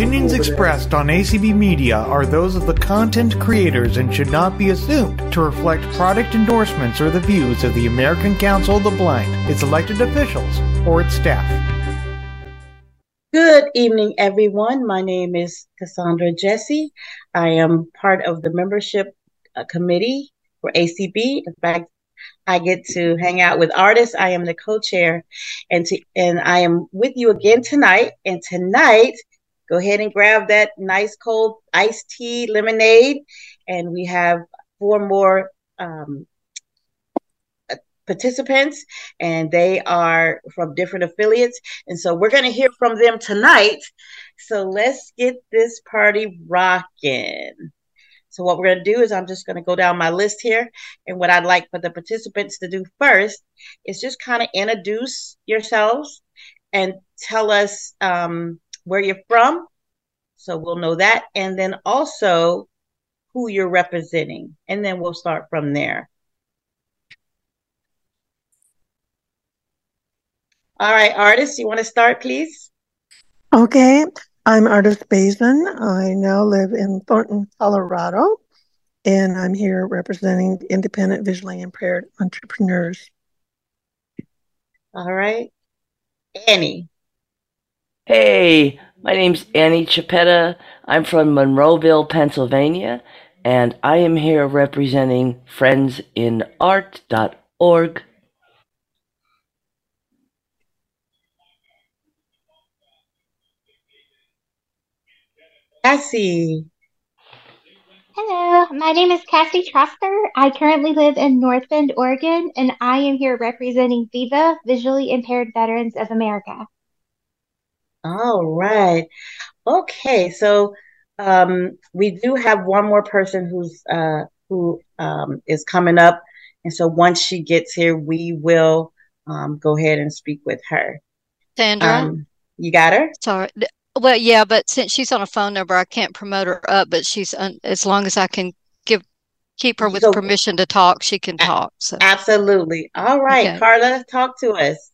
opinions expressed on ACB Media are those of the content creators and should not be assumed to reflect product endorsements or the views of the American Council of the Blind, its elected officials, or its staff. Good evening, everyone. My name is Cassandra Jesse. I am part of the membership uh, committee for ACB. In fact, I get to hang out with artists. I am the co-chair, and to, and I am with you again tonight. And tonight, go ahead and grab that nice cold iced tea lemonade, and we have four more um, participants, and they are from different affiliates. And so we're going to hear from them tonight. So let's get this party rocking. So what we're going to do is I'm just going to go down my list here. And what I'd like for the participants to do first is just kind of introduce yourselves and tell us um, where you're from. So we'll know that. And then also who you're representing. And then we'll start from there. All right, artists, you want to start, please? Okay. I'm Artist Bazin. I now live in Thornton, Colorado, and I'm here representing independent visually impaired entrepreneurs. All right. Annie. Hey, my name's Annie Chiappetta. I'm from Monroeville, Pennsylvania, and I am here representing friendsinart.org. Cassie. Hello, my name is Cassie Troster. I currently live in North Bend, Oregon, and I am here representing VIVA, Visually Impaired Veterans of America. All right. Okay, so um, we do have one more person who's uh, who um, is coming up, and so once she gets here, we will um, go ahead and speak with her. Sandra, Um, you got her? sorry. Well, yeah, but since she's on a phone number, I can't promote her up. But she's un- as long as I can give keep her with So- permission to talk, she can talk. So Absolutely. All right, Okay. Carla, talk to us.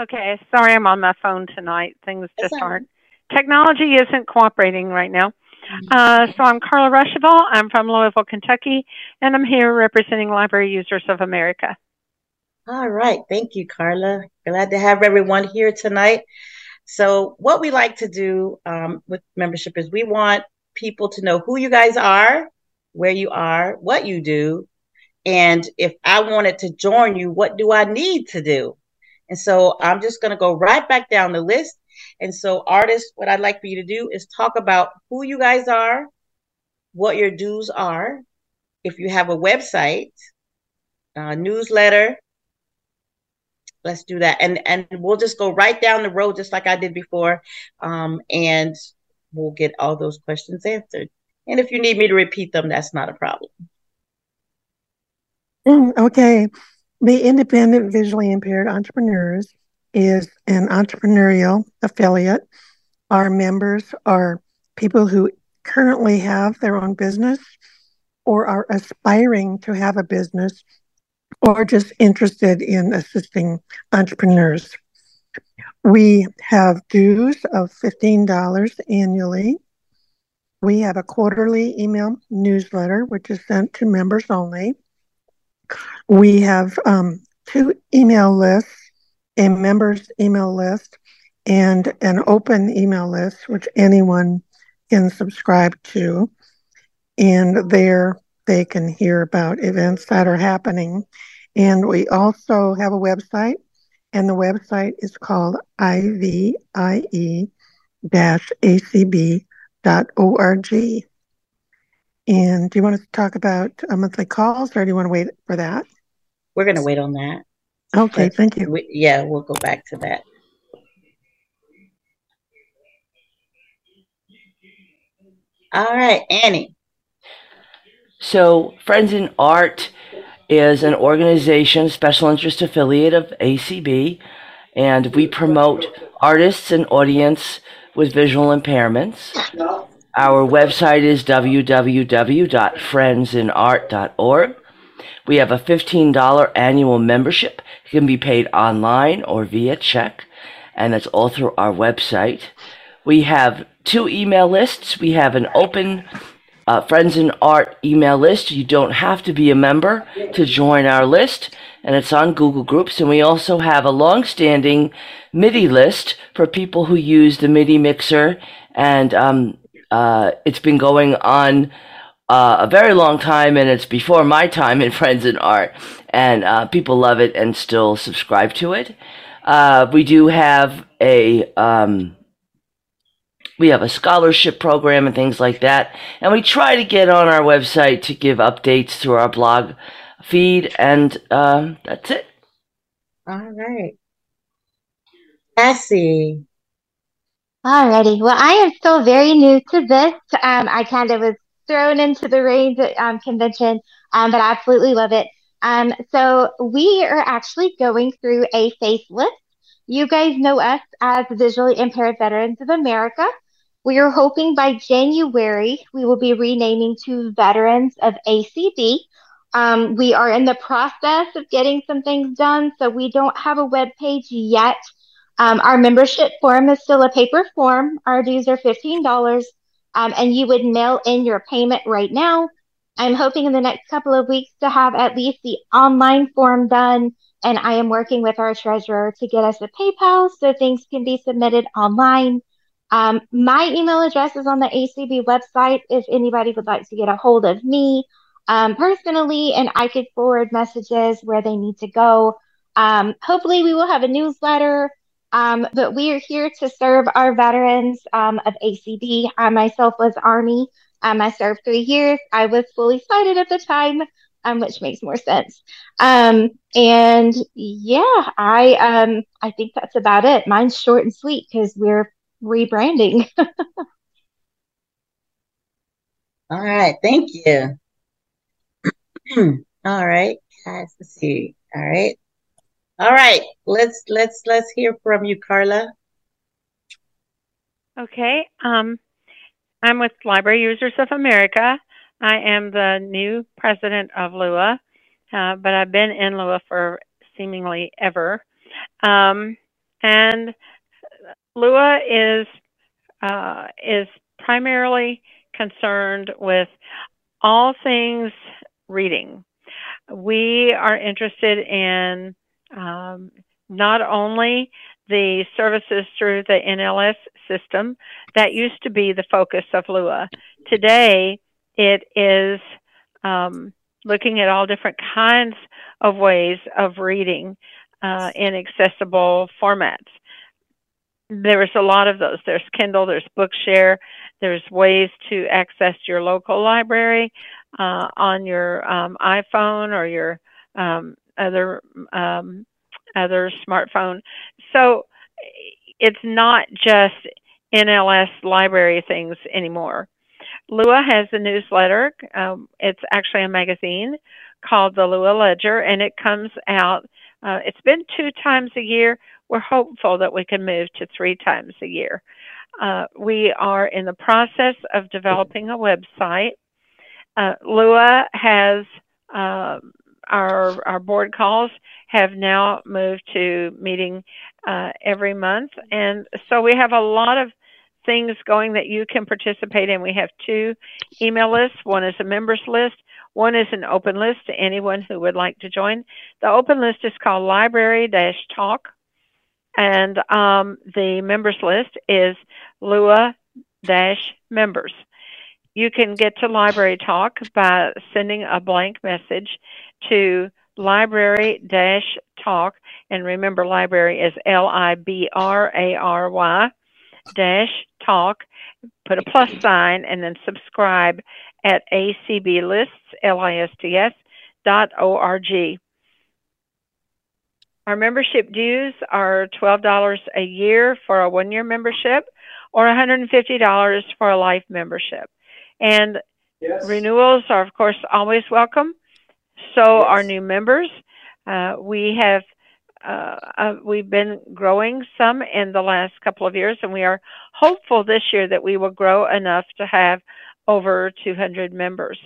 Okay, sorry I'm on my phone tonight. Things just aren't. Technology isn't cooperating right now. Uh, so I'm Carla Ruschival. I'm from Louisville, Kentucky, and I'm here representing Library Users of America. All right. Thank you, Carla. Glad to have everyone here tonight. So, what we like to do um, with membership is we want people to know who you guys are, where you are, what you do, and if I wanted to join you, what do I need to do? And so, I'm just going to go right back down the list. And so, artists, what I'd like for you to do is talk about who you guys are, what your dues are, if you have a website, uh, newsletter, let's do that and and we'll just go right down the road just like i did before um, and we'll get all those questions answered and if you need me to repeat them that's not a problem Mm, Okay. The Independent Visually Impaired Entrepreneurs is an entrepreneurial affiliate. Our members are people who currently have their own business or are aspiring to have a business or just interested in assisting entrepreneurs. We have dues of $15 annually. We have a quarterly email newsletter, which is sent to members only. We have um, two email lists a members email list and an open email list, which anyone can subscribe to. And there they can hear about events that are happening. And we also have a website, and the website is called ivie acb.org. And do you want to talk about uh, monthly calls or do you want to wait for that? we're going to wait on that Okay, But thank you. we, yeah we'll go back to that all right annie So, Friends in Art is an organization, special interest affiliate of ACB, and we promote artists and audience with visual impairments. Our website is www.friendsinart.org. We have a $15 annual membership. It can be paid online or via check, and that's all through our website. We have two email lists. We have an open uh, Friends in Art email list. You don't have to be a member to join our list, and it's on Google Groups. And we also have a long-standing MIDI list for people who use the MIDI mixer, and um, uh, it's been going on uh, a very long time, and it's before my time in Friends in Art, and uh, people love it and still subscribe to it. Uh, we do have a um, we have a scholarship program and things like that, and we try to get on our website to give updates through our blog feed, and um, that's it. All right, Cassie. Alrighty. Well, I am still very new to this. Um, I kind of was thrown into the reins um, convention, um, but I absolutely love it. Um, so we are actually going through a facelift. You guys know us as Visually Impaired Veterans of America. We are hoping by January we will be renaming to Veterans of ACB. Um, we are in the process of getting some things done, so we don't have a web page yet. Um, our membership form is still a paper form. Our dues are $15 um, and you would mail in your payment right now. I'm hoping in the next couple of weeks to have at least the online form done. And I am working with our treasurer to get us a PayPal so things can be submitted online. Um, my email address is on the ACB website if anybody would like to get a hold of me um, personally, and I could forward messages where they need to go. Um, hopefully, we will have a newsletter um, but we are here to serve our veterans um, of ACB. I myself was Army. Um, I served three years. I was fully sighted at the time, um, which makes more sense. Um, and yeah, I um, I think that's about it. Mine's short and sweet because we're rebranding. All right, thank you. All right, guys, let's see. All right. All right, let's let's let's hear from you, Carla. Okay, um, I'm with Library Users of America. I am the new president of LUA, uh, but I've been in LUA for seemingly ever. Um, and LUA is uh, is primarily concerned with all things reading. We are interested in um, not only the services through the NLS system, that used to be the focus of LUA. Today, it is um, looking at all different kinds of ways of reading uh, in accessible formats. There's a lot of those. There's Kindle, there's Bookshare, there's ways to access your local library uh, on your um, iPhone or your um, other um, other smartphone. So it's not just NLS library things anymore. Lua has a newsletter. Um, it's actually a magazine called the Lua Ledger, and it comes out. Uh, it's been two times a year. We're hopeful that we can move to three times a year. Uh, we are in the process of developing a website. Uh, Lua has uh, our our board calls have now moved to meeting uh, every month, and so we have a lot of things going that you can participate in. We have two email lists. One is a members list. One is an open list to anyone who would like to join. The open list is called Library Talk, and um, the members list is Lua Members. You can get to Library Talk by sending a blank message to library talk. And remember, library is L I B R A R Y dash talk. Put a plus sign and then subscribe at acblists, L-I-S-T-S, dot O-R-G. Our membership dues are $12 a year for a one year membership or $150 for a life membership. And yes. renewals are, of course, always welcome. So yes. our new members, uh, we have uh, uh, we've been growing some in the last couple of years, and we are hopeful this year that we will grow enough to have over 200 members.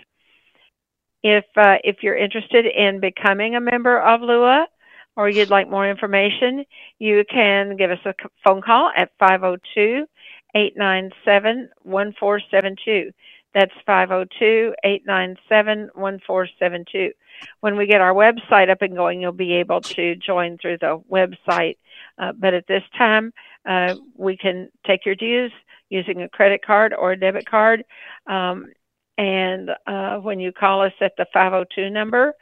If uh, if you're interested in becoming a member of LUA, or you'd like more information, you can give us a phone call at 502 897 1472. That's 502 897 1472. When we get our website up and going, you'll be able to join through the website. Uh, but at this time, uh, we can take your dues using a credit card or a debit card. Um, and uh, when you call us at the 502 number,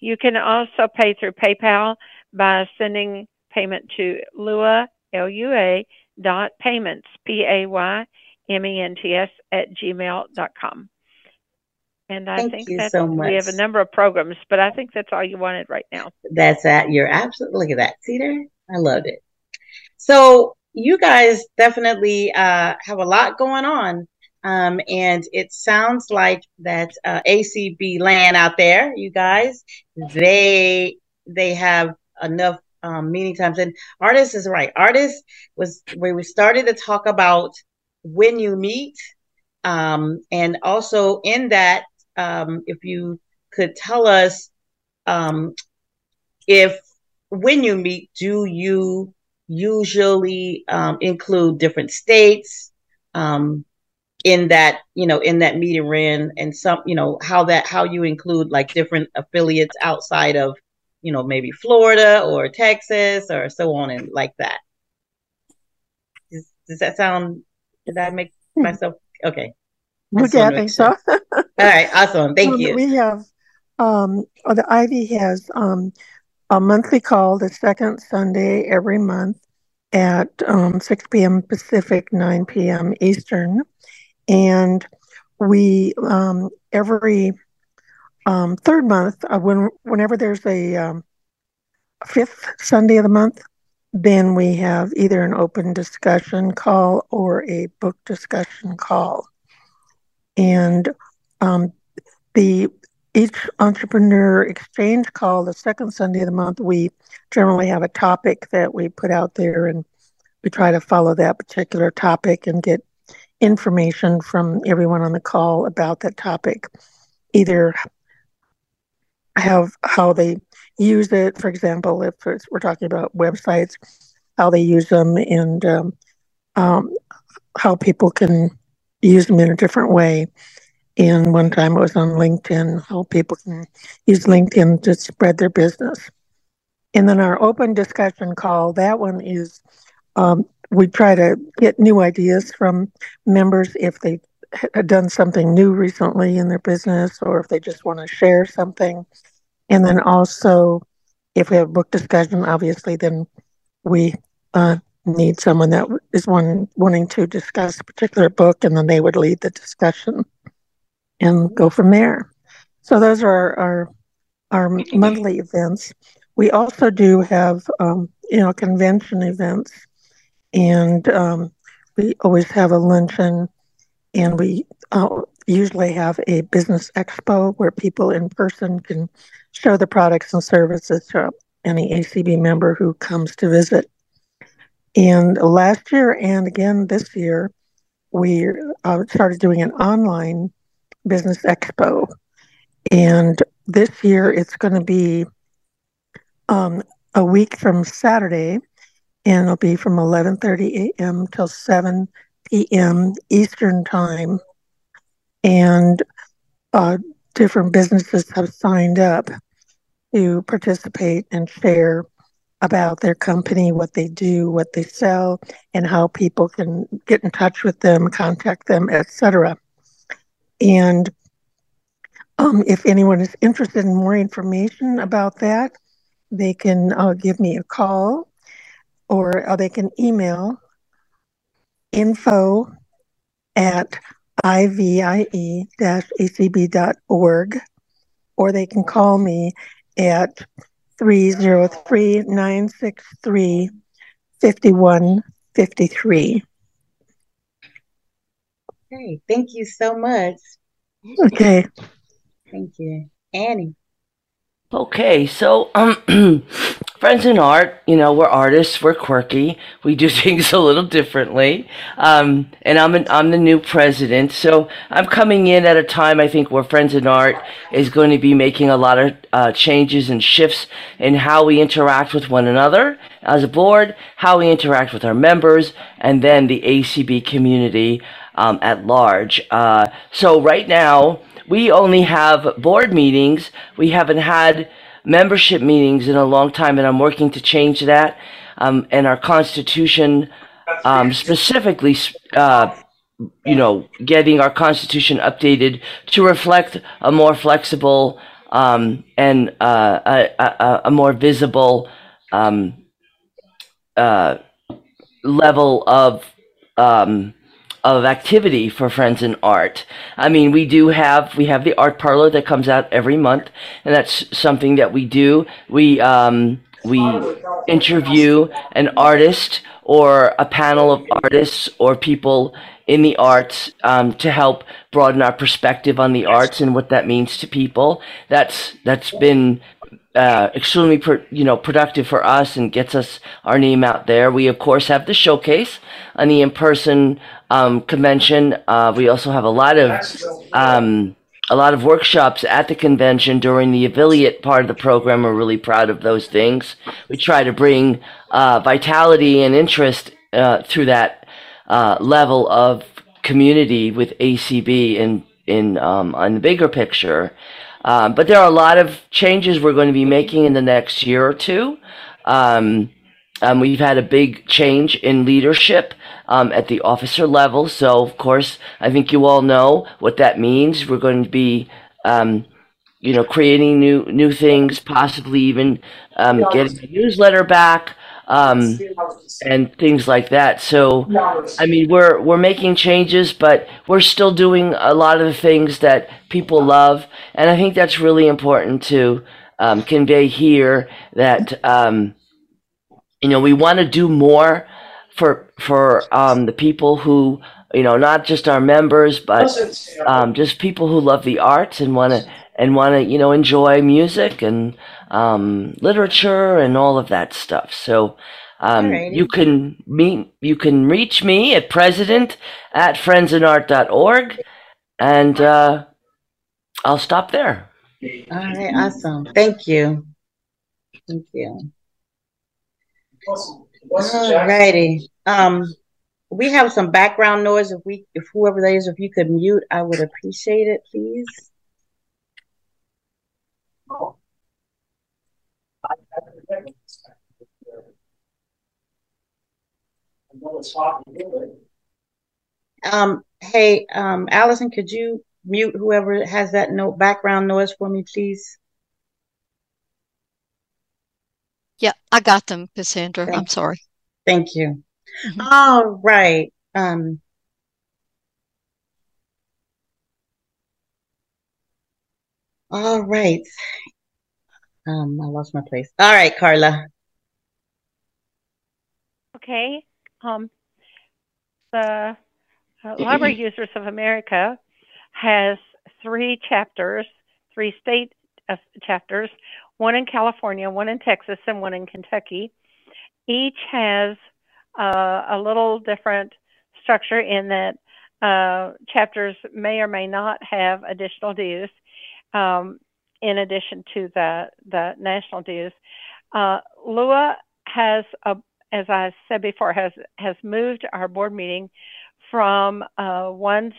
you can also pay through PayPal by sending payment to Lua, L-U-A, dot payments, P-A-Y-M-E-N-T-S, at gmail.com. And I Thank think you that so we have a number of programs, but I think that's all you wanted right now. That's that. You're absolutely look at that. See there? I loved it. So you guys definitely uh, have a lot going on. Um, and it sounds like that uh, ACB land out there, you guys, they they have enough um, meeting times. And artist is right. Artist was where we started to talk about when you meet, um, and also in that, um, if you could tell us um, if when you meet, do you usually um, include different states um, in that, you know, in that meeting ring, and some, you know, how that how you include like different affiliates outside of, you know, maybe Florida or Texas or so on and like that. Does, does that sound? Did I make myself okay? Okay, I think so. All right, awesome. Thank Um, you. We have, um, uh, the IVIE has, um, a monthly call the second Sunday every month at, um, six PM Pacific, nine PM Eastern. And we, um, every, um, third month, uh, when, whenever there's a, um, fifth Sunday of the month, then we have either an open discussion call or a book discussion call. And um, the each entrepreneur exchange call, the second Sunday of the month, we generally have a topic that we put out there, and we try to follow that particular topic and get information from everyone on the call about that topic, either have how they use it. For example, if we're talking about websites, how they use them, and um, um, how people can use them in a different way. And one time it was on LinkedIn, how people can use LinkedIn to spread their business. And then our open discussion call, that one is um, we try to get new ideas from members if they had done something new recently in their business or if they just want to share something. And then also, if we have book discussion, obviously, then we uh, need someone that is one wanting to discuss a particular book, and then they would lead the discussion and go from there. So those are our our monthly events. We also do have um, you know convention events, and um, we always have a luncheon, and we uh, usually have a business expo where people in person can show the products and services to any ACB member who comes to visit. And last year and again this year, we uh, started doing an online business expo. And this year it's going to be um, a week from Saturday, and it'll be from 11:30 a.m. till 7 p.m. Eastern time. And uh, different businesses have signed up to participate and share about their company, what they do, what they sell, and how people can get in touch with them, contact them, etc. And um, if anyone is interested in more information about that, they can uh, give me a call or uh, they can email info at ivie-acb.org or they can call me at 303-963-5153. Okay, thank you so much. Okay. Thank you. Annie. Okay, so um, friends in art, you know, we're artists, we're quirky, we do things a little differently, um, and I'm an, I'm the new president, so I'm coming in at a time I think where friends in art is going to be making a lot of uh, changes and shifts in how we interact with one another, as a board, how we interact with our members, and then the ACB community um, at large. Uh, so right now, we only have board meetings. We haven't had membership meetings in a long time, and I'm working to change that. Um, and our constitution, um, specifically, uh, you know, getting our constitution updated to reflect a more flexible um, and uh, a, a, a, more visible um, uh, level of um, of activity for friends in art. I mean, we do have we have the art parlor that comes out every month, and that's something that we do. We um, we interview an artist or a panel of artists or people in the arts um, to help broaden our perspective on the arts and what that means to people. That's that's been uh, extremely you know productive for us and gets us our name out there. We of course have the showcase and the in-person um, convention. Uh, we also have a lot of um, a lot of workshops at the convention during the affiliate part of the program. We're really proud of those things. We try to bring uh, vitality and interest uh, through that uh, level of community with ACB in in um, on the bigger picture. Um, but there are a lot of changes we're going to be making in the next year or two. Um, um, we've had a big change in leadership um, at the officer level. So, of course, I think you all know what that means. We're going to be, um, you know, creating new new things, possibly even um, getting a newsletter back um, and things like that. So, I mean, we're we're making changes, but we're still doing a lot of the things that people love, and I think that's really important to um, convey here. That you know, we want to do more for for um, the people who you know, not just our members, but um, just people who love the arts and want to and want to you know enjoy music and um, literature and all of that stuff. So. Um, you can meet, you can reach me at president at friendsinart.org and, uh, I'll stop there. All right. Awesome. Thank you. Thank you. All righty. Um, we have some background noise. If we, if whoever that is, if you could mute, I would appreciate it, please. Um, hey, um, Allison, could you mute whoever has that no background noise for me, please? Yeah, I got them, Cassandra. Thank I'm sorry. Thank you. Mm-hmm. All right. Um, all right. Um, I lost my place. All right, Carla. Okay. Um, the uh, Library Users of America has three chapters, three state uh, chapters one in California, one in Texas, and one in Kentucky. Each has uh, a little different structure in that uh, chapters may or may not have additional dues um, in addition to the, the national dues. Uh, LUA has, a, as I said before, has, has moved our board meeting from uh, once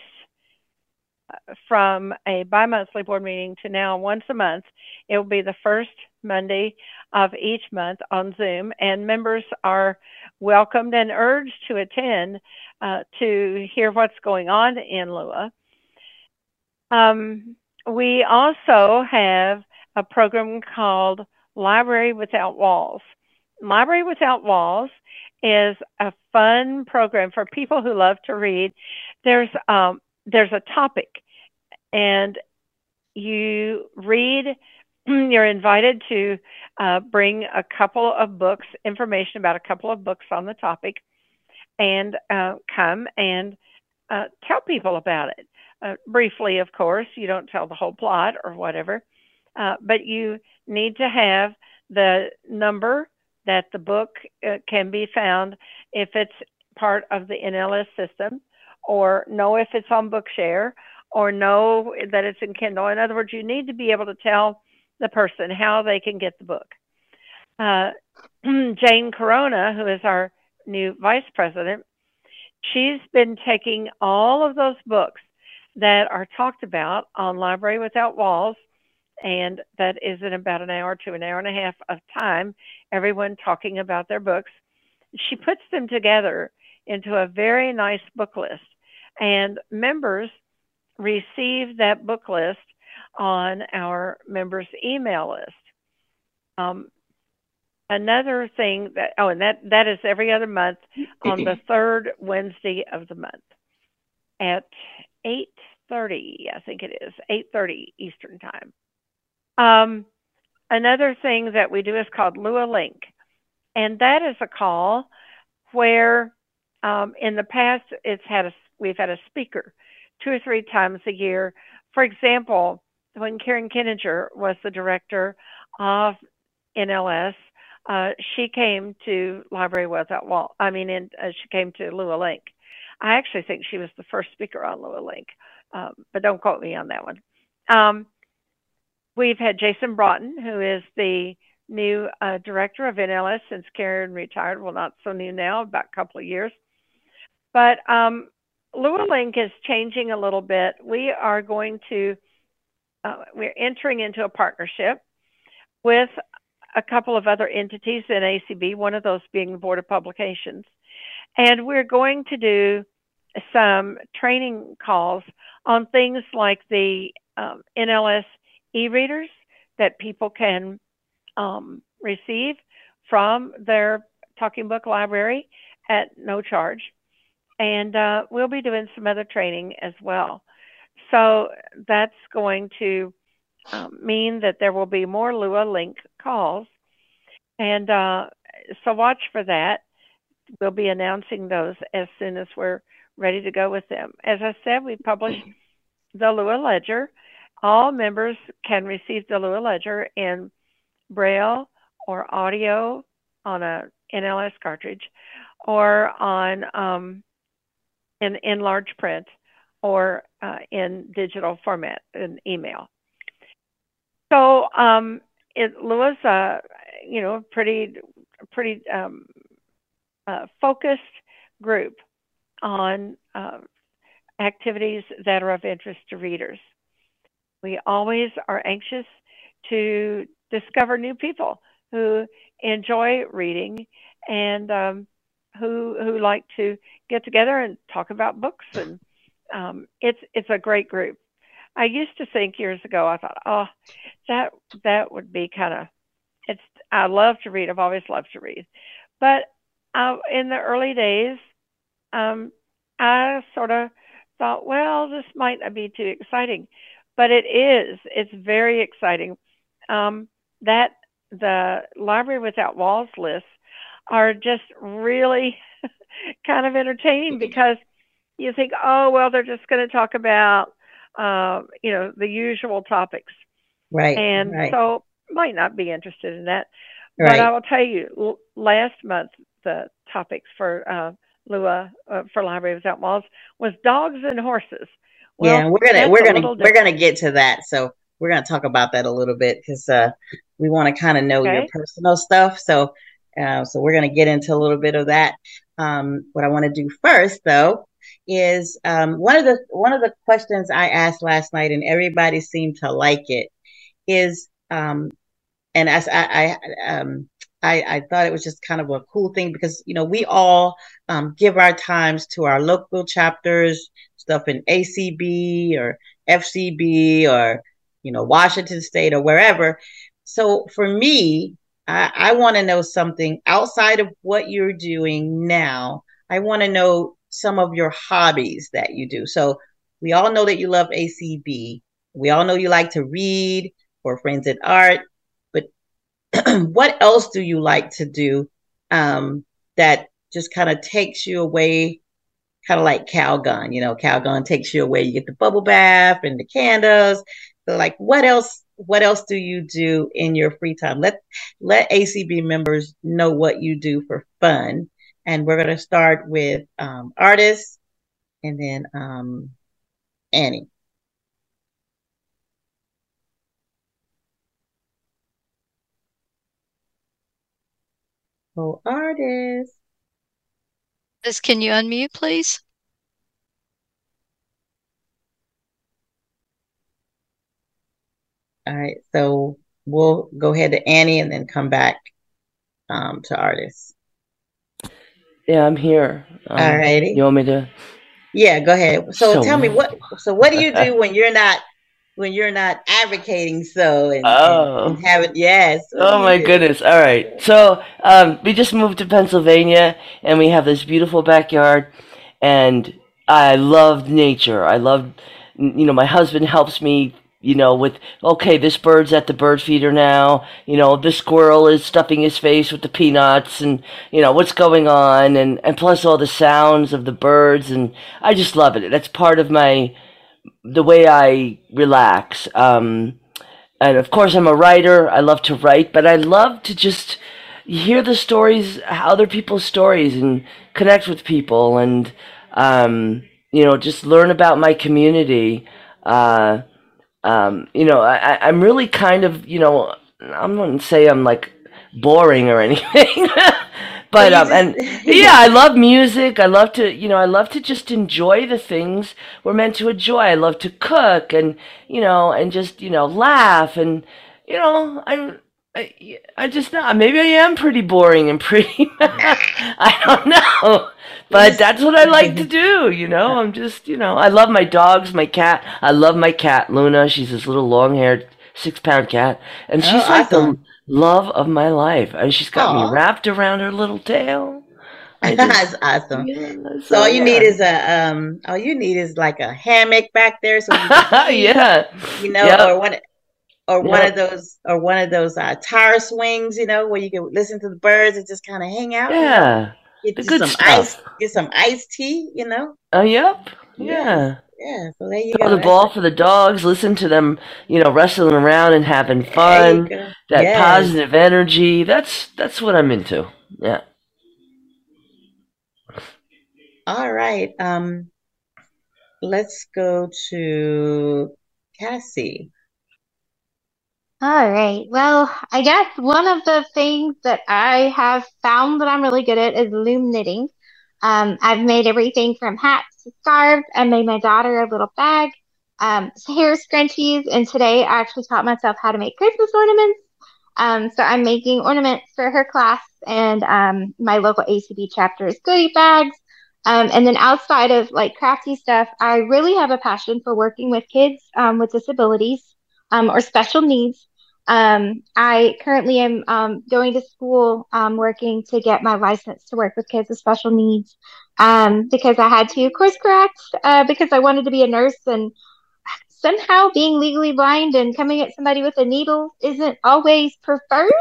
from a bi-monthly board meeting to now once a month. It will be the first Monday of each month on Zoom, and members are welcomed and urged to attend uh, to hear what's going on in Lua. Um, we also have a program called Library Without Walls. Library Without Walls is a fun program for people who love to read. There's um, there's a topic and you read you're invited to uh, bring a couple of books information about a couple of books on the topic and uh, come and uh, tell people about it uh, briefly of course you don't tell the whole plot or whatever uh, but you need to have the number that the book uh, can be found if it's part of the NLS system or know if it's on Bookshare or know that it's in Kindle. In other words, you need to be able to tell the person how they can get the book. Uh, Jane Corona, who is our new vice president, she's been taking all of those books that are talked about on Library Without Walls, and that is in about an hour to an hour and a half of time, everyone talking about their books. She puts them together into a very nice book list, and members receive that book list on our members' email list. Um, another thing that oh, and that that is every other month on the third Wednesday of the month at eight thirty. I think it is eight thirty Eastern time. Um, another thing that we do is called Lua Link, and that is a call where um, in the past it's had a we've had a speaker two or three times a year. For example, when Karen Keninger was the director of NLS, uh, she came to Library Without Wall. I mean, in, uh, she came to Lua Link. I actually think she was the first speaker on Lua Link, um, but don't quote me on that one. Um, we've had Jason Broughton, who is the new uh, director of NLS since Karen retired. Well, not so new now, about a couple of years. But um, Link is changing a little bit. We are going to, uh, we're entering into a partnership with a couple of other entities in ACB, one of those being the Board of Publications. And we're going to do some training calls on things like the um, NLS e readers that people can um, receive from their Talking Book Library at no charge. And uh, we'll be doing some other training as well. So that's going to um, mean that there will be more Lua Link calls. And uh, so watch for that. We'll be announcing those as soon as we're ready to go with them. As I said, we published the Lua Ledger. All members can receive the Lua Ledger in Braille or audio on a NLS cartridge or on um, in, in large print or uh, in digital format in email. So um, it Lua's a you know pretty pretty um, uh, focused group on uh, activities that are of interest to readers. We always are anxious to discover new people who enjoy reading and um, who who like to get together and talk about books and um, it's it's a great group. I used to think years ago, I thought, oh, that that would be kind of. It's. I love to read. I've always loved to read, but uh, in the early days, um, I sort of thought, well, this might not be too exciting, but it is. It's very exciting. Um, that the Library Without Walls lists are just really kind of entertaining because you think, oh, well, they're just going to talk about uh, you know, the usual topics. Right. And right. so might not be interested in that. Right. But I will tell you, last month the topics for uh, Lua uh, for Library Without Walls was dogs and horses. Well, yeah, we're gonna we're gonna we're gonna get to that. So we're gonna talk about that a little bit because uh, we want to kind of know okay. your personal stuff. So uh, so we're gonna get into a little bit of that. Um, what I want to do first, though, is um, one of the one of the questions I asked last night, and everybody seemed to like it. Is um, and as I I, um, I I thought it was just kind of a cool thing because you know we all um, give our times to our local chapters, stuff in ACB or FCB or you know Washington State or wherever. So for me, I, I want to know something outside of what you're doing now. I want to know some of your hobbies that you do. So we all know that you love ACB. We all know you like to read or Friends in Art. But what else do you like to do um, that just kind of takes you away, kind of like Calgon? You know, Calgon takes you away. You get the bubble bath and the candles. So, like, what else? What else do you do in your free time? Let let ACB members know what you do for fun and we're going to start with um, artists and then um, Annie. Oh, artist. This, can you unmute, please? All right, so we'll go ahead to Annie and then come back um, to artists. Yeah, I'm here. Um, All righty. You want me to? Yeah, go ahead. So, So tell me what? what. So what do you do when you're not when you're not advocating so and, Oh. and, and having yes? Oh my do? goodness. All right. So, um, we just moved to Pennsylvania and we have this beautiful backyard and I love nature. I love, you know, my husband helps me, you know, with, okay, this bird's at the bird feeder now. You know, this squirrel is stuffing his face with the peanuts and, you know, what's going on and, and plus all the sounds of the birds. And I just love it. That's part of my, the way I relax. Um, and of course i'm a writer i love to write but i love to just hear the stories other people's stories and connect with people and um, you know just learn about my community uh, um, you know I, i'm really kind of you know I'm not gonna say i'm like boring or anything but um, and yeah i love music. I love to you know i love to just enjoy the things we're meant to enjoy. I love to cook and you know and just you know laugh and you know i'm I, I just know maybe I am pretty boring and pretty I don't know. But that's what I like to do you know? I'm just you know I love my dogs my cat. I love my cat Luna. She's this little long haired six pound cat. And she's Oh, like awesome. the love of my life and she's got Aw. me wrapped around her little tail just- That's awesome. yeah, So all you yeah. need is a um. All you need is like a hammock back there, so you can yeah you know, Yep. or one, or one of those, or one of those uh, tire swings, you know, where you can listen to the birds and just kind of hang out. you know, yeah Get some stuff. ice, get some iced tea, you know. oh yep Yes. yeah Yeah. So there you throw go. the ball for the dogs listen to them you know wrestling around and having fun that Yes. positive energy that's that's what i'm into yeah All right. Um, let's go to Cassie. All right. Well, I guess one of the things that I have found that I'm really good at is loom knitting. Um, I've made everything from hats to scarves. I made my daughter a little bag, um, hair scrunchies, and today I actually taught myself how to make Christmas ornaments. Um, so I'm making ornaments for her class and um, my local ACB chapter's goodie bags. Um, and then outside of like crafty stuff, I really have a passion for working with kids um, with disabilities um, or special needs. Um, I currently am um, going to school, um, working to get my license to work with kids with special needs um, because I had to course correct uh, because I wanted to be a nurse and somehow being legally blind and coming at somebody with a needle isn't always preferred.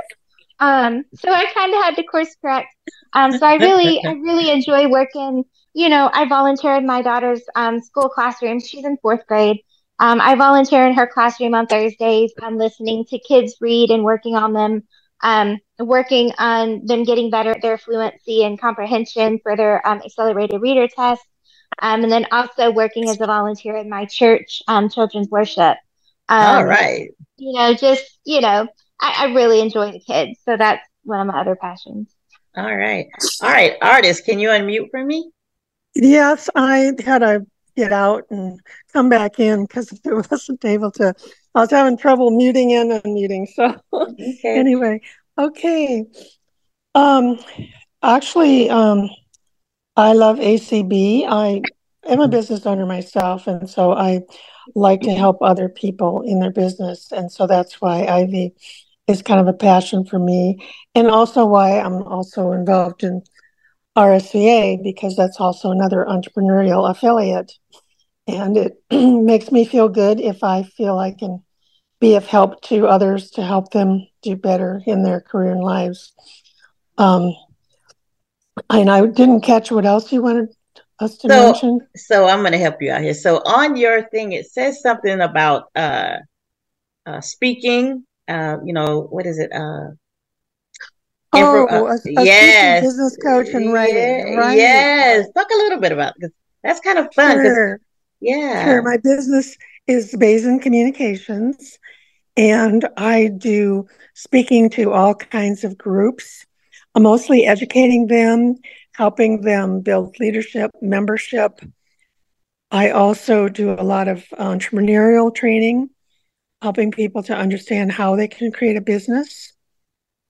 Um, so I kind of had to course correct. Um, so I really, I really enjoy working. You know, I volunteer in my daughter's um, school classroom. She's in fourth grade. Um, I volunteer in her classroom on Thursdays. I'm listening to kids read and working on them, um, working on them getting better at their fluency and comprehension for their um, accelerated reader test. Um, and then also working as a volunteer in my church, um, children's worship. Um, All right. You know, just, you know, I, I really enjoy the kids. So that's one of my other passions. All right. All right. Artist, can you unmute for me? Yes, I had to get out and come back in because I wasn't able to. I was having trouble muting in and muting. So Okay. anyway, okay. Um, actually, um, I love ACB. I am a business owner myself, and so I like to help other people in their business, and so that's why IVIE is kind of a passion for me, and also why I'm also involved in RSVA because that's also another entrepreneurial affiliate. And it makes me feel good if I feel I can be of help to others to help them do better in their career and lives. Um, and I didn't catch what else you wanted us to So- mention. So I'm going to help you out here. So on your thing, it says something about uh, uh, speaking. Uh, you know, what is it? Uh, Oh, uh, a, a yes. business coach and writing, right? Yes. Talk a little bit about because that's kind of fun. Sure. yeah. Sure. My business is Basin Communications, and I do speaking to all kinds of groups. mostly educating them, helping them build leadership, membership. I also do a lot of entrepreneurial training, helping people to understand how they can create a business,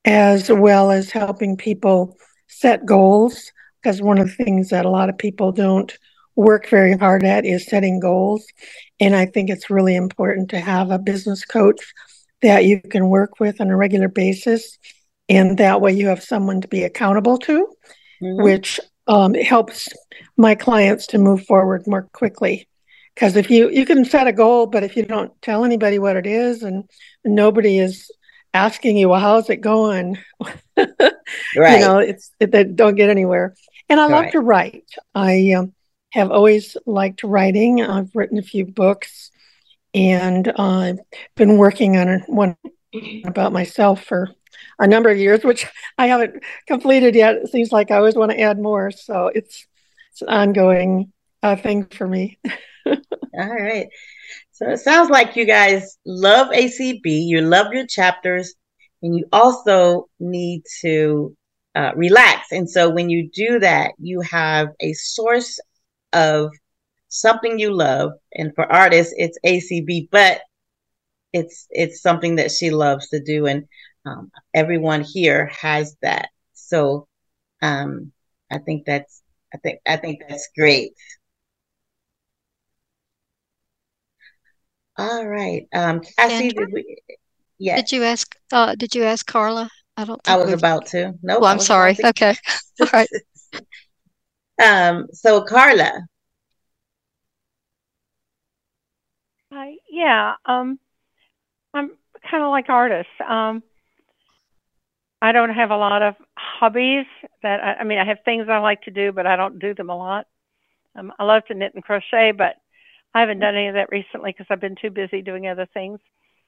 as well as helping people set goals. Because one of the things that a lot of people don't work very hard at is setting goals. And I think it's really important to have a business coach that you can work with on a regular basis. And that way you have someone to be accountable to, mm-hmm. which um, helps my clients to move forward more quickly. Because if you you can set a goal, but if you don't tell anybody what it is, and nobody is asking you, well, how's it going? right. You know, it's it, they don't get anywhere. And I right. love to write. I um, have always liked writing. I've written a few books, and uh, I've been working on one about myself for a number of years, which I haven't completed yet. It seems like I always want to add more, so it's it's an ongoing uh, thing for me. All right. So it sounds like you guys love ACB. You love your chapters, and you also need to uh, relax. And so when you do that, you have a source of something you love. And for artists, it's ACB, but it's it's something that she loves to do, and um, everyone here has that. So um, I think that's I think I think that's great. All right, um, Cassie, did we? Yeah. Did you ask? Uh, did you ask Carla? I don't. I was about to. No. Nope, I'm sorry. To... Okay. All right. um. So Carla. Uh, yeah. Um. I'm kind of like artists. Um. I don't have a lot of hobbies that I, I mean I have things I like to do, but I don't do them a lot. Um, I love to knit and crochet, but I haven't done any of that recently because I've been too busy doing other things.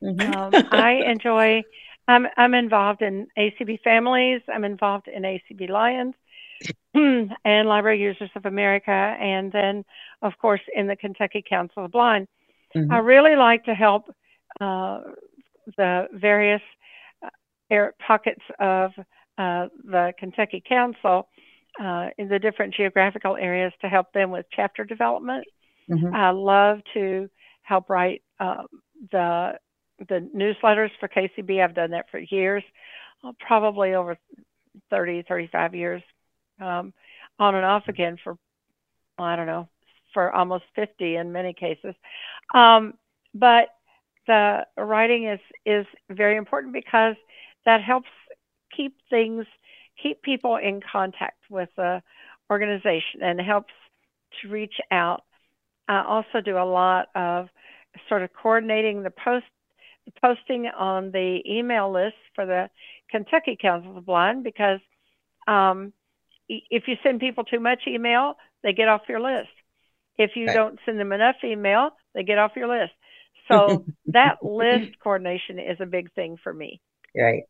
Mm-hmm. Um, I enjoy. I'm I'm involved in ACB families. I'm involved in ACB Lions and Library Users of America, and then of course in the Kentucky Council of the Blind. Mm-hmm. I really like to help uh, the various air pockets of uh, the Kentucky Council uh, in the different geographical areas to help them with chapter development. Mm-hmm. I love to help write uh, the the newsletters for KCB. I've done that for years, uh, probably over 30, 35 years, um, on and off again for I don't know for almost 50 in many cases. Um, but the writing is is very important because that helps keep things, keep people in contact with the organization and helps to reach out. I also do a lot of sort of coordinating the post, the posting on the email list for the Kentucky Council of the Blind because um, if you send people too much email, they get off your list. If you right. don't send them enough email, they get off your list. So that list coordination is a big thing for me. Right.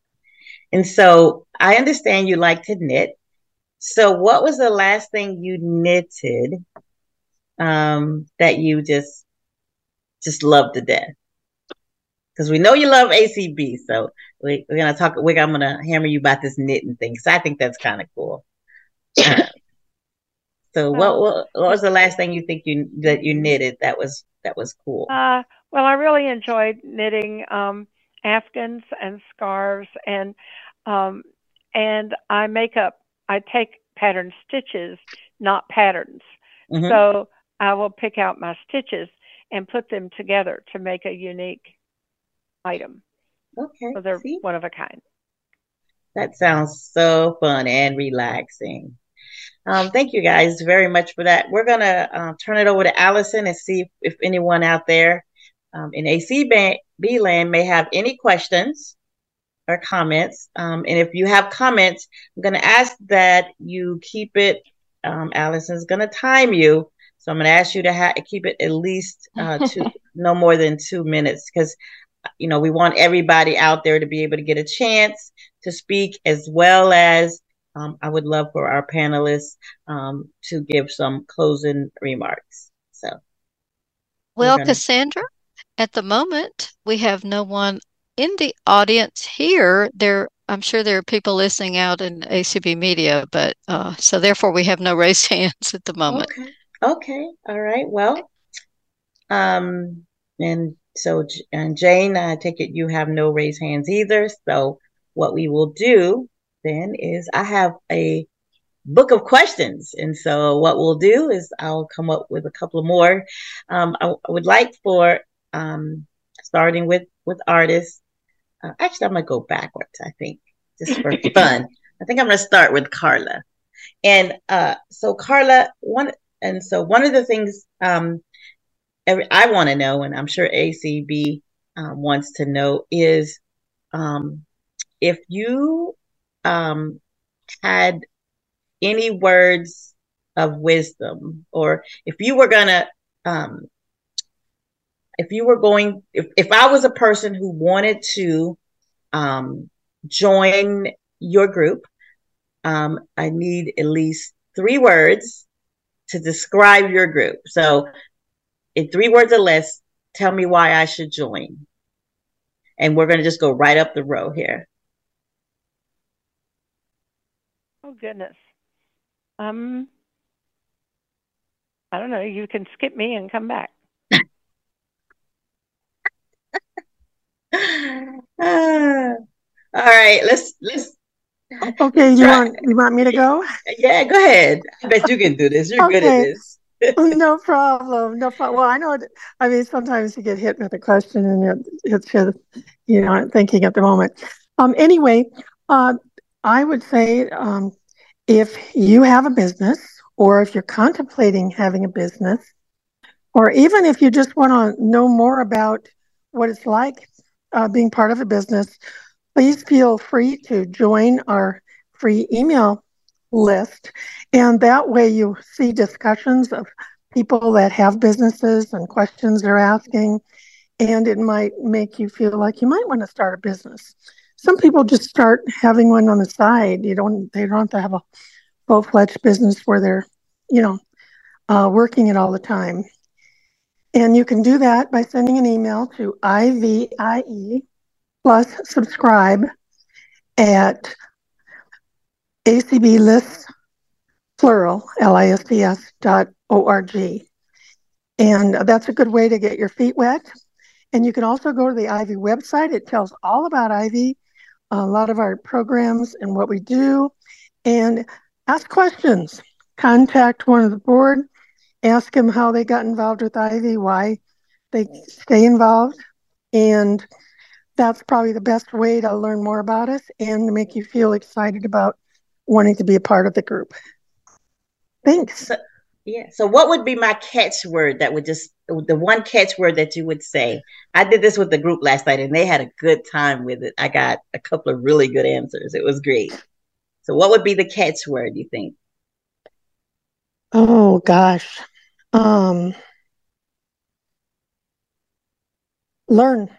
And so I understand you like to knit. So what was the last thing you knitted um, that you just just loved to death? Because we know you love ACB, so we, are gonna talk. We're I'm gonna hammer you about this knitting thing. So I think that's kind of cool. Uh, so what, what what was the last thing you think you that you knitted that was that was cool? Uh, well, I really enjoyed knitting. Um, afghans and scarves and um, and I make up I take pattern stitches, not patterns. Mm-hmm. So I will pick out my stitches and put them together to make a unique item. Okay. So they're See? one of a kind. That sounds so fun and relaxing. Um, thank you guys very much for that. We're going to uh, turn it over to Allison and see if, if anyone out there um, in ACB land may have any questions or comments. Um, and if you have comments, I'm going to ask that you keep it. Um, Allison's going to time you. So I'm going to ask you to ha- keep it at least uh, two, no more than two minutes because, you know, we want everybody out there to be able to get a chance to speak as well as um, I would love for our panelists um, to give some closing remarks. So, well, gonna... Cassandra, at the moment, we have no one in the audience here. There I'm sure there are people listening out in ACB media, but uh, so therefore we have no raised hands at the moment. Okay. Okay. All right. Well, um, and so and Jane, I take it you have no raised hands either. So what we will do then is I have a book of questions. And so what we'll do is I'll come up with a couple more. Um, I, I, would like for um, starting with with artists. Uh, actually, I'm gonna go backwards. I think just for fun. I think I'm gonna start with Carla. And uh, so Carla, one and so one of the things um, every, I want to know, and I'm sure ACB um, wants to know, is um, if you um, had any words of wisdom, or if you were gonna, um, if you were going, if if I was a person who wanted to um, join your group, um, I need at least three words to describe your group. So, in three words or less, tell me why I should join. And we're going to just go right up the row here. Oh goodness. Um, I don't know. You can skip me and come back. uh, all right, let's let's. Okay, you want you want me to go? Yeah, go ahead. I bet you can do this. You're okay. good at this. no problem. No problem. Well, I know. I mean, sometimes you get hit with a question and it, it's just, you know, aren't thinking at the moment. Um. Anyway, uh, I would say um, if you have a business or if you're contemplating having a business, or even if you just want to know more about what it's like uh, being part of a business, please feel free to join our free email list. And that way you see discussions of people that have businesses and questions they're asking. And it might make you feel like you might want to start a business some people just start having one on the side. You don't they don't have to have a full fledged business where they're, you know, uh, working it all the time. And you can do that by sending an email to IVIE plus subscribe at ACB plural L-I-S-T-S dot O-R-G. And that's a good way to get your feet wet. And you can also go to the IVIE website. It tells all about IVIE a lot of our programs and what we do, and ask questions. Contact one of the board, ask them how they got involved with IVIE, why they stay involved, and that's probably the best way to learn more about us and to make you feel excited about wanting to be a part of the group. Thanks. So, yeah. So, what would be my catchword that would just the one catchword that you would say? I did this with the group last night, and they had a good time with it. I got a couple of really good answers. It was great. So, what would be the catchword? You think? Oh gosh, um, learn.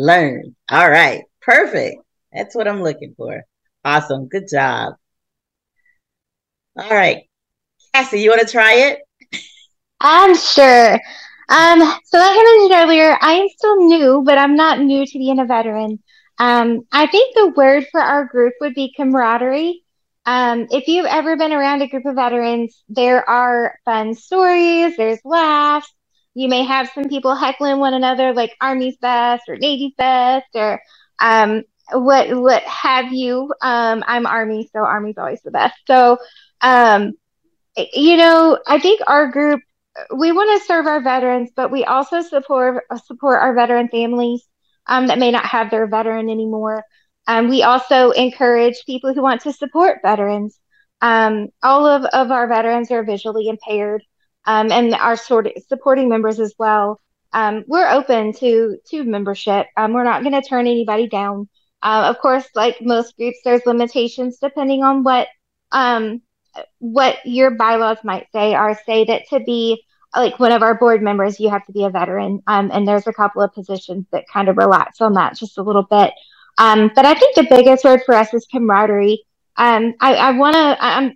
Learn. All right. Perfect. That's what I'm looking for. Awesome. Good job. All right. Cassie, you want to try it? I'm sure. Um, so like I mentioned earlier, I am still new, but I'm not new to being a veteran. Um, I think the word for our group would be camaraderie. Um, if you've ever been around a group of veterans, there are fun stories, there's laughs. You may have some people heckling one another, like Army's best or Navy's best, or um, what what have you. Um, I'm Army, so Army's always the best. So um, you know, I think our group we want to serve our veterans, but we also support support our veteran families um, that may not have their veteran anymore. Um, we also encourage people who want to support veterans. Um, all of, of our veterans are visually impaired, um, and our sort of supporting members as well. Um, we're open to to membership. Um, we're not going to turn anybody down. Uh, of course, like most groups, there's limitations depending on what um, what your bylaws might say are say that to be like one of our board members, you have to be a veteran. Um, and there's a couple of positions that kind of relax on that just a little bit. Um, but I think the biggest word for us is camaraderie. I, I want to, I'm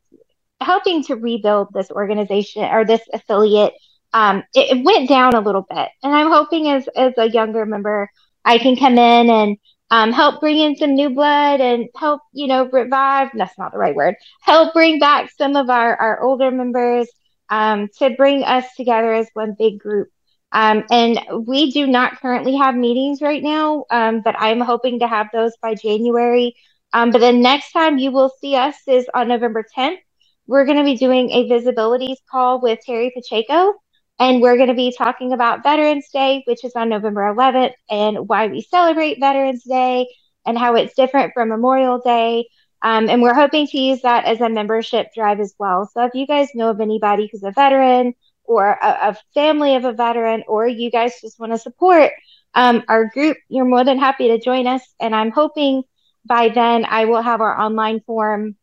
helping to rebuild this organization or this affiliate. Um, it, it, went down a little bit, and I'm hoping as as a younger member, I can come in and um, help bring in some new blood and help, you know, revive. That's not the right word. Help bring back some of our, our older members um, to bring us together as one big group. Um, and we do not currently have meetings right now, um, but I'm hoping to have those by January. Um, but the next time you will see us is on November 10th. We're going to be doing a visibilities call with Terry Pacheco. And we're going to be talking about Veterans Day, which is on November 11th, and why we celebrate Veterans Day and how it's different from Memorial Day. Um, and we're hoping to use that as a membership drive as well. So if you guys know of anybody who's a veteran or a, a family of a veteran, or you guys just want to support um, our group, you're more than happy to join us. And I'm hoping by then I will have our online form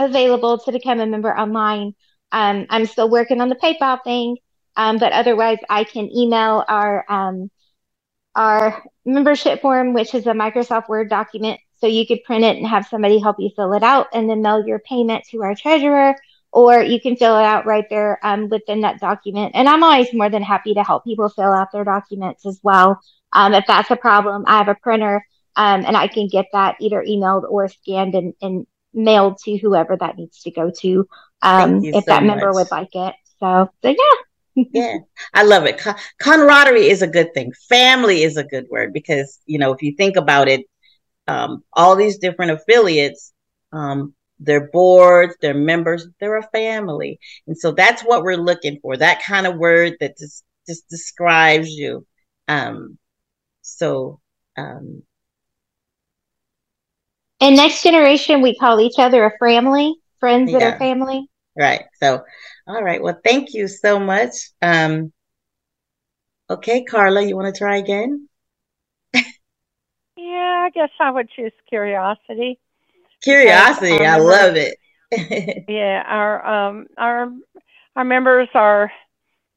available to become a member online. Um, I'm still working on the PayPal thing. Um, but otherwise, I can email our um, our membership form, which is a Microsoft Word document. So you could print it and have somebody help you fill it out and then mail your payment to our treasurer, or you can fill it out right there um, within that document. And I'm always more than happy to help people fill out their documents as well. Um, if that's a problem, I have a printer um, and I can get that either emailed or scanned and, and mailed to whoever that needs to go to um, if so that member would like it. So, so yeah yeah, I love it. Con- camaraderie is a good thing. Family is a good word because you know if you think about it, um, all these different affiliates, um, their boards, their members, they're a family, and so that's what we're looking for. That kind of word that just just describes you. Um, so. Um, in next generation, we call each other a family, friends yeah. that are family. Right. So all right. Well, thank you so much. Um, okay, Carla, you want to try again? yeah, I guess I would choose curiosity. Curiosity, I love it. yeah, our um, our our members are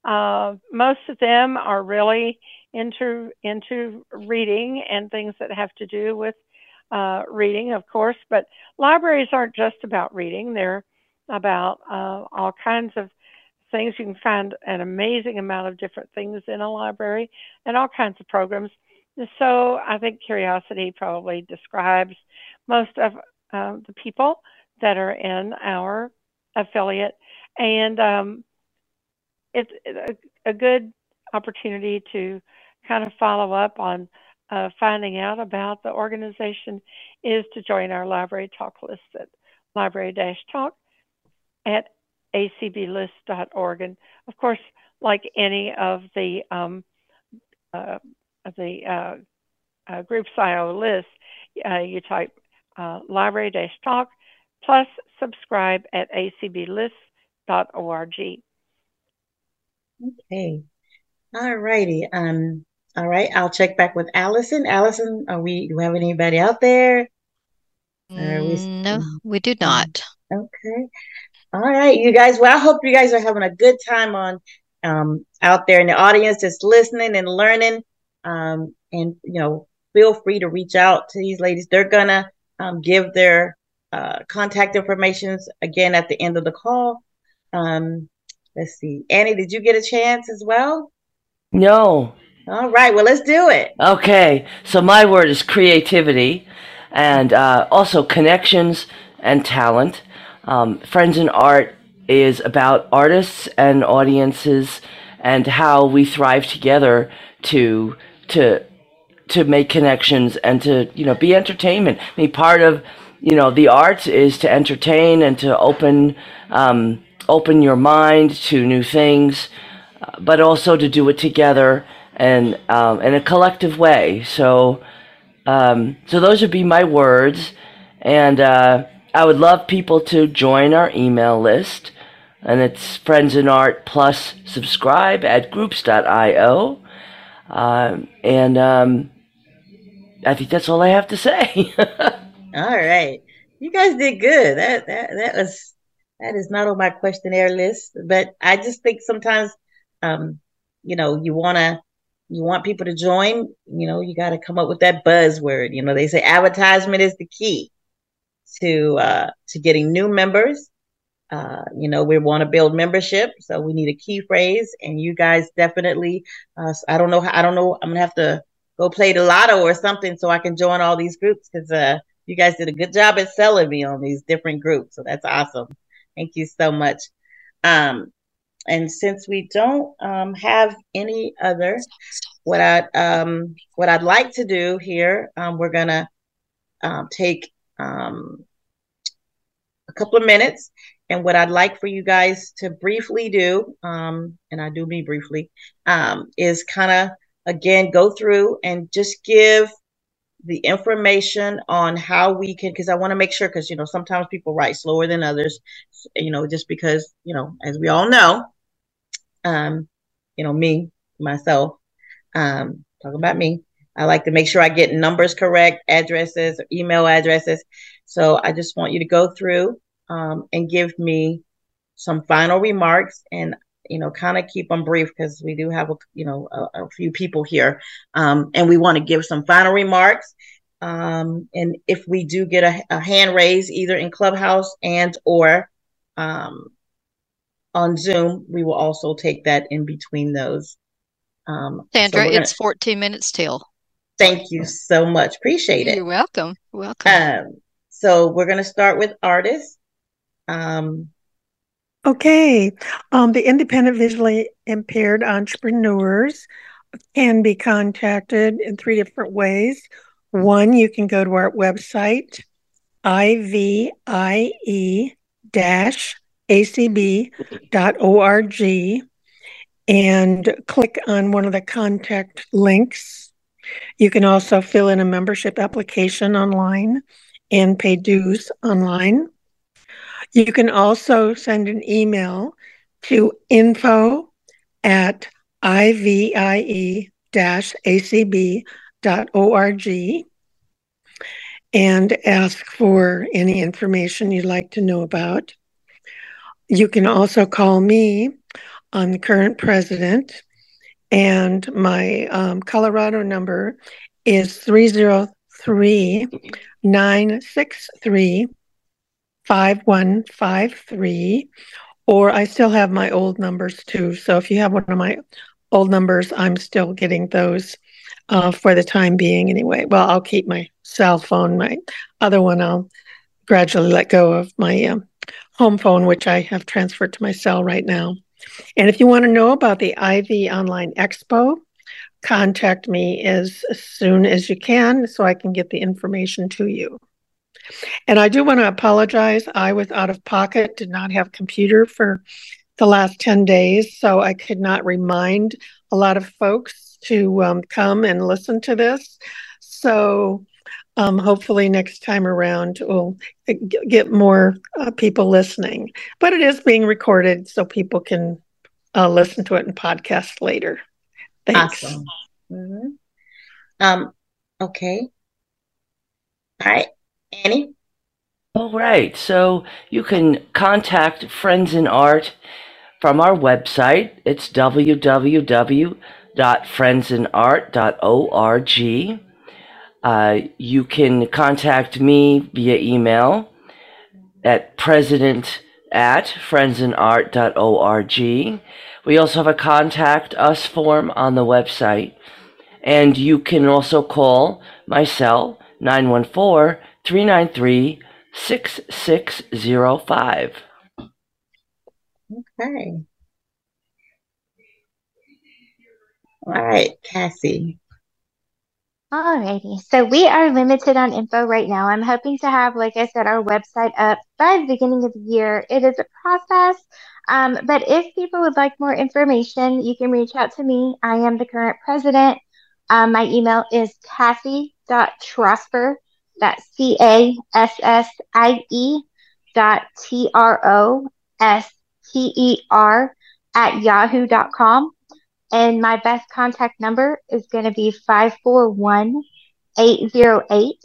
uh, most of them are really into into reading and things that have to do with uh, reading, of course. But libraries aren't just about reading; they're about uh, all kinds of things. You can find an amazing amount of different things in a library and all kinds of programs. So I think curiosity probably describes most of uh, the people that are in our affiliate, and um, it's a, a, good opportunity to kind of follow up on uh, finding out about the organization is to join our library talk list at library-talk at acblist.org. And of course, like any of the um, uh, the uh, uh, group SIO list, uh, you type uh, library talk plus subscribe at acblist.org. Okay. All righty. Um, all right. I'll check back with Allison. Allison, are we do we have anybody out there? We... No, we do not. Okay. All right, you guys. Well, I hope you guys are having a good time on um, out there in the audience, just listening and learning. Um, and you know, feel free to reach out to these ladies. They're gonna um, give their uh, contact information again at the end of the call. Um, let's see, Annie, did you get a chance as well? No. All right. Well, let's do it. Okay. So my word is creativity, and uh, also connections and talent. Um, Friends in Art is about artists and audiences and how we thrive together to to to make connections and to you know be entertainment. I mean, part of you know the arts is to entertain and to open um, open your mind to new things, uh, but also to do it together and um, in a collective way. So um, so those would be my words, and. Uh, I would love people to join our email list, and it's Friends in Art plus subscribe at groups.io. Um, and um, I think that's all I have to say. all right, you guys did good. That that that was that is not on my questionnaire list, but I just think sometimes, um, you know, you wanna you want people to join. You know, you got to come up with that buzzword. You know, they say advertisement is the key to uh, to getting new members. Uh, you know, we want to build membership, so we need a key phrase, and you guys definitely. Uh, I don't know. I don't know. I'm gonna have to go play the lotto or something so I can join all these groups because uh, you guys did a good job at selling me on these different groups. So that's awesome. Thank you so much. Um, and since we don't um, have any other, what I um, what I'd like to do here, um, we're gonna um, take um, a couple of minutes, and what I'd like for you guys to briefly do, um, and I do me briefly, is kind of again go through and just give the information on how we can because i want to make sure because you know sometimes people write slower than others you know just because you know as we all know um you know me myself um talking about me. I like to make sure i get numbers correct addresses email addresses. So i just want you to go through um, and give me some final remarks and you know kind of keep them brief because we do have a you know a, a few people here. Um, and we want to give some final remarks. Um, and if we do get a, a, hand raise either in clubhouse and or um, on zoom we will also take that in between those. Um, sandra so gonna, it's 14 minutes till. Thank you so much. Appreciate it. You're welcome. Welcome. Um, so we're going to start with artists. Um, Okay. Um, the independent visually impaired entrepreneurs can be contacted in three different ways. One, you can go to our website, ivie acb.org, and click on one of the contact links. You can also fill in a membership application online and pay dues online. You can also send an email to info at ivie acb.org and ask for any information you'd like to know about. You can also call me on the current president, and my um, Colorado number is 303 963 5153 or I still have my old numbers too. So if you have one of my old numbers, I'm still getting those uh, for the time being anyway. Well, I'll keep my cell phone. My other one, I'll gradually let go of my um, home phone, which I have transferred to my cell right now. And if you want to know about the IVIE Online Expo, contact me as, as soon as you can so I can get the information to you. And I do want to apologize. I was out of pocket, did not have computer for the last 10 days, so I could not remind a lot of folks to um, come and listen to this. So um, hopefully next time around we'll get more uh, people listening. But it is being recorded so people can uh, listen to it in podcast later. Thanks. Awesome. Mm-hmm. Um, okay. All right. Annie? All right. So you can contact Friends in Art from our website. It's www.friendsinart.org. Uh, you can contact me via email at president at friendsinart.org. We also have a contact us form on the website. And you can also call my cell, 914 393 6605. Okay. All right, Cassie. Alrighty, so we are limited on info right now. I'm hoping to have, like I said, our website up by the beginning of the year. It is a process, um, but if people would like more information, you can reach out to me. I am the current president. Um, my email is cassie.troster that's C A S S I E dot T R O S T E R at yahoo.com. And my best contact number is going to be 541 808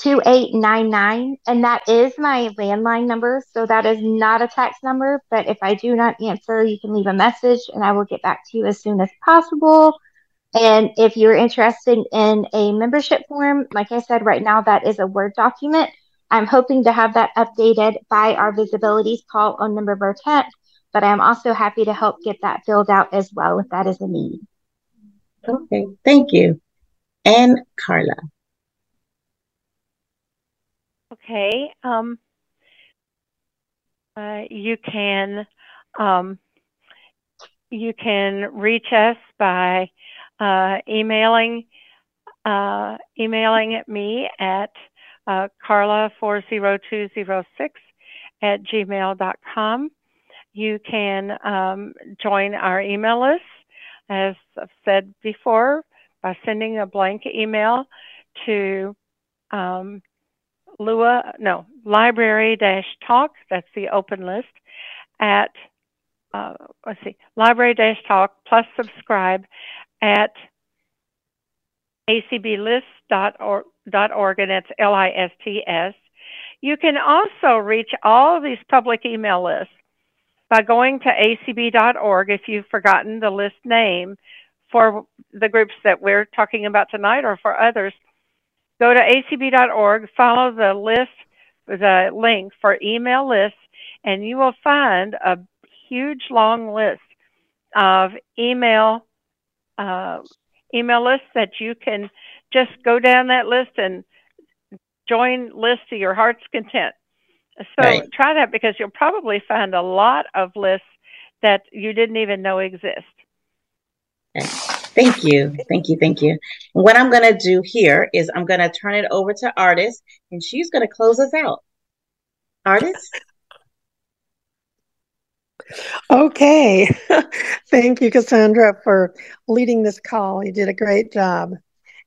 2899. And that is my landline number. So that is not a text number. But if I do not answer, you can leave a message and I will get back to you as soon as possible. And if you're interested in a membership form, like I said, right now that is a Word document. I'm hoping to have that updated by our visibilities call on November 10th, but I'm also happy to help get that filled out as well if that is a need. Okay, thank you. and Carla. Okay. Um, uh, you can um, you can reach us by uh, emailing uh, emailing me at uh, carla40206 at gmail.com. You can um, join our email list, as I've said before, by sending a blank email to um, Lua, no, library dash talk, that's the open list, at, uh, let's see, library dash talk plus subscribe at acblist.org, and that's L I S T S. You can also reach all these public email lists by going to acb.org if you've forgotten the list name for the groups that we're talking about tonight or for others. Go to acb.org, follow the list, the link for email lists, and you will find a huge long list of email uh, email lists that you can just go down that list and join lists to your heart's content. So right. try that because you'll probably find a lot of lists that you didn't even know exist. Okay. Thank you. Thank you. Thank you. what I'm going to do here is I'm going to turn it over to Artist and she's going to close us out. Artist? Okay. Thank you, Cassandra, for leading this call. You did a great job.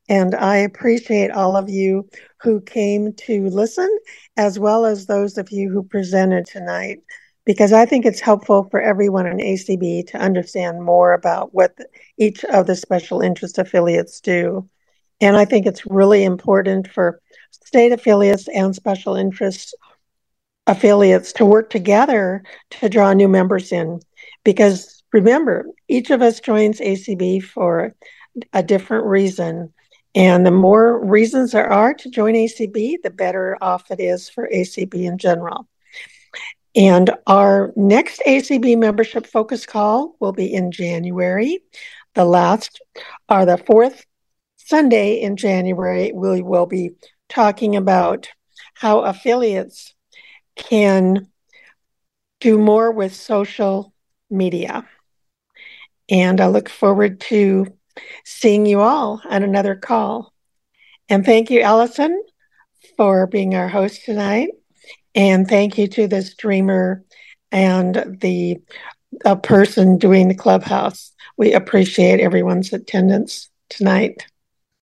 And I appreciate all of you who came to listen, as well as those of you who presented tonight, because I think it's helpful for everyone in ACB to understand more about what each of the special interest affiliates do. And I think it's really important for state affiliates and special interest affiliates to work together to draw new members in. Because remember, each of us joins ACB for a different reason. And the more reasons there are to join ACB, the better off it is for ACB in general. And our next ACB membership focus call will be in January. The last are the fourth Sunday in January. We will be talking about how affiliates can do more with social media. And I look forward to seeing you all on another call. And thank you, Allison, for being our host tonight. And thank you to the streamer and the person doing the clubhouse. We appreciate everyone's attendance tonight.